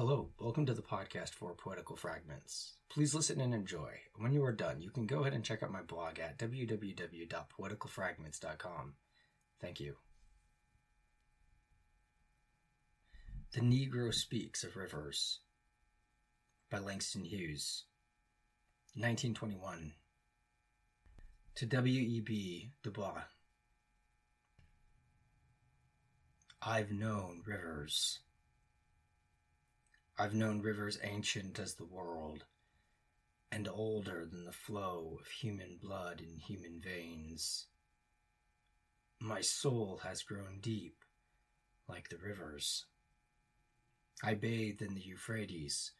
Hello, welcome to the podcast for Poetical Fragments. Please listen and enjoy. When you are done, you can go ahead and check out my blog at www.poeticalfragments.com. Thank you. The Negro Speaks of Rivers by Langston Hughes. 1921. To W.E.B. Du Bois. I've known rivers. I've known rivers ancient as the world, and older than the flow of human blood in human veins. My soul has grown deep, like the rivers. I bathed in the Euphrates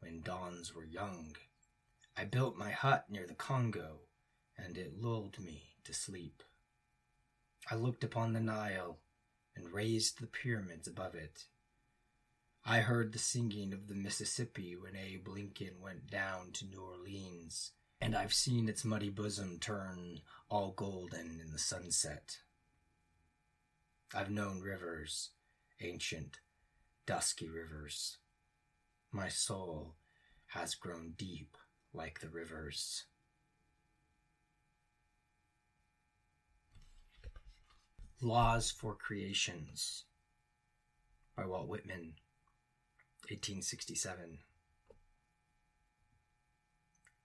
when dawns were young. I built my hut near the Congo, and it lulled me to sleep. I looked upon the Nile and raised the pyramids above it. I heard the singing of the Mississippi when Abe Lincoln went down to New Orleans, and I've seen its muddy bosom turn all golden in the sunset. I've known rivers, ancient, dusky rivers. My soul has grown deep like the rivers. Laws for Creations by Walt Whitman 1867.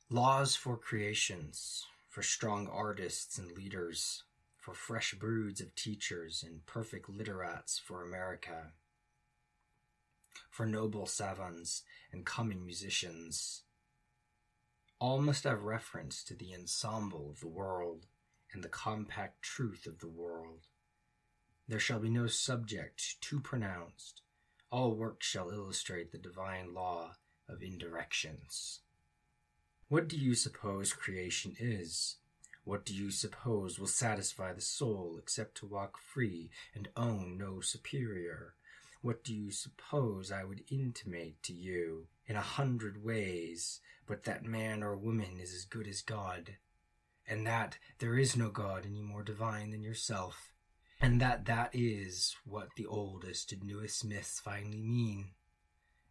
Laws for creations, for strong artists and leaders, for fresh broods of teachers and perfect literats for America, for noble savants and coming musicians. All must have reference to the ensemble of the world and the compact truth of the world. There shall be no subject too pronounced, all work shall illustrate the divine law of indirections. What do you suppose creation is? What do you suppose will satisfy the soul except to walk free and own no superior? What do you suppose I would intimate to you in a hundred ways, but that man or woman is as good as God, and that there is no God any more divine than yourself, and that that is what the oldest and newest myths finally mean,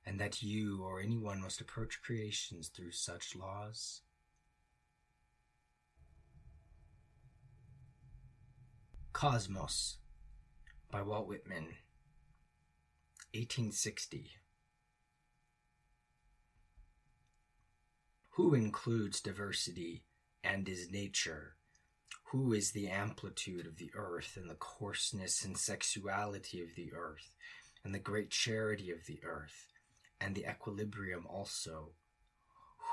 and that you or anyone must approach creations through such laws? Kosmos by Walt Whitman, 1860. Who includes diversity and is nature? Who is the amplitude of the earth and the coarseness and sexuality of the earth and the great charity of the earth and the equilibrium also?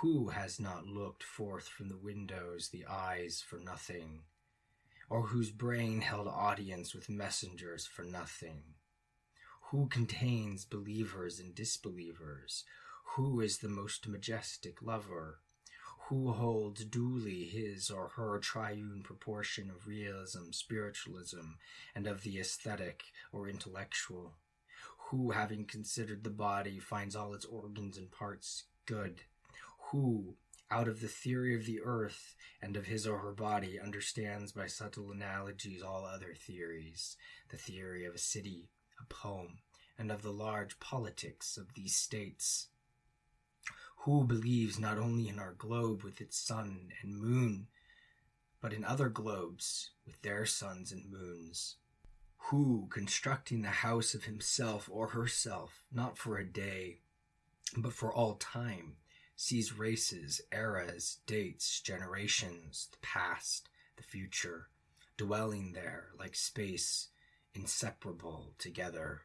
Who has not looked forth from the windows the eyes for nothing or whose brain held audience with messengers for nothing? Who contains believers and disbelievers? Who is the most majestic lover who holds duly his or her triune proportion of realism, spiritualism, and of the aesthetic or intellectual, who, having considered the body, finds all its organs and parts good, who, out of the theory of the earth and of his or her body, understands by subtle analogies all other theories, the theory of a city, a poem, and of the large politics of these states who believes not only in our globe with its sun and moon, but in other globes with their suns and moons? Who, constructing the house of himself or herself, not for a day, but for all time, sees races, eras, dates, generations, the past, the future, dwelling there like space, inseparable together?